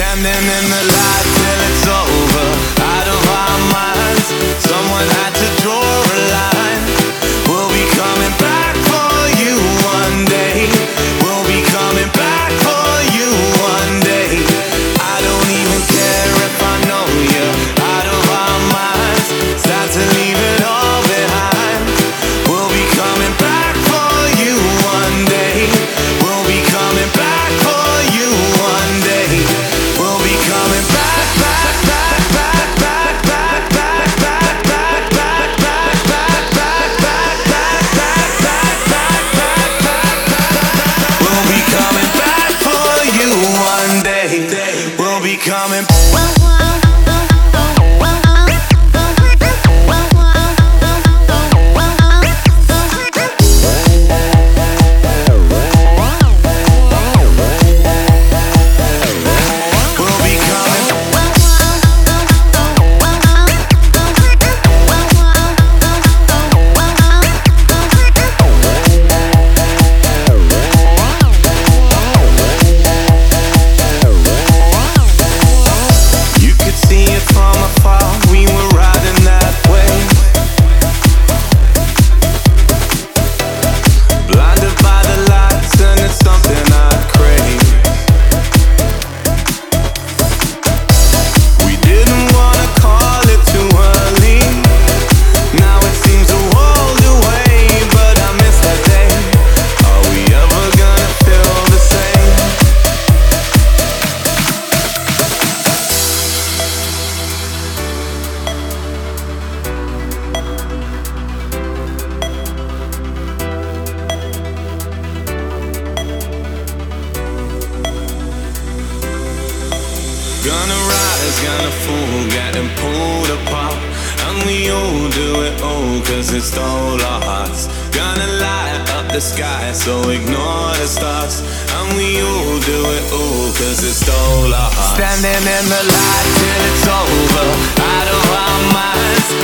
Standing in the light till it's over. Gonna fool getting pulled apart. And we all do it all cause it stole our hearts. Gonna light up the sky, so ignore the stars. And we all do it all cause it stole our hearts. Standing in the light till it's over, out of our minds.